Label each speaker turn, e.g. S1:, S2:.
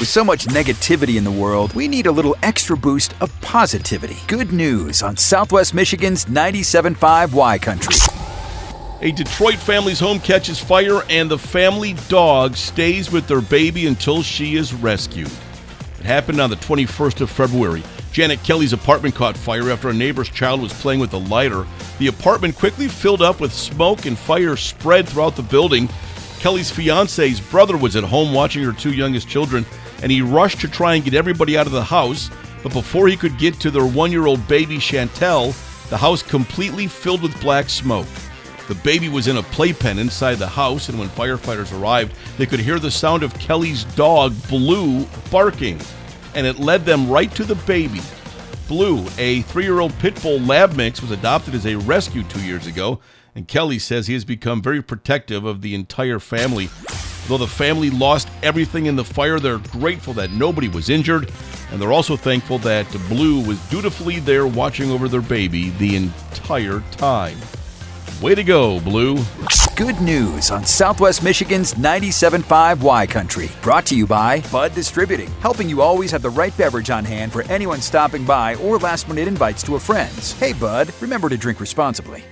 S1: With so much negativity in the world, we need a little extra boost of positivity. Good news on Southwest Michigan's 97.5 Y Country.
S2: A Detroit family's home catches fire, and the family dog stays with their baby until she is rescued. It happened on the 21st of February. Janet Kelly's apartment caught fire after a neighbor's child was playing with a lighter. The apartment quickly filled up with smoke, and fire spread throughout the building. Kelly's fiance's brother was at home watching her two youngest children, and he rushed to try and get everybody out of the house. But before he could get to their one year old baby, Chantel, the house completely filled with black smoke. The baby was in a playpen inside the house, and when firefighters arrived, they could hear the sound of Kelly's dog, Blue, barking, and it led them right to the baby. Blue, a three year old pit bull lab mix, was adopted as a rescue two years ago, and Kelly says he has become very protective of the entire family. Though the family lost everything in the fire, they're grateful that nobody was injured, and they're also thankful that Blue was dutifully there watching over their baby the entire time. Way to go, Blue.
S1: Good news on Southwest Michigan's 97.5 Y Country. Brought to you by Bud Distributing, helping you always have the right beverage on hand for anyone stopping by or last minute invites to a friend's. Hey, Bud, remember to drink responsibly.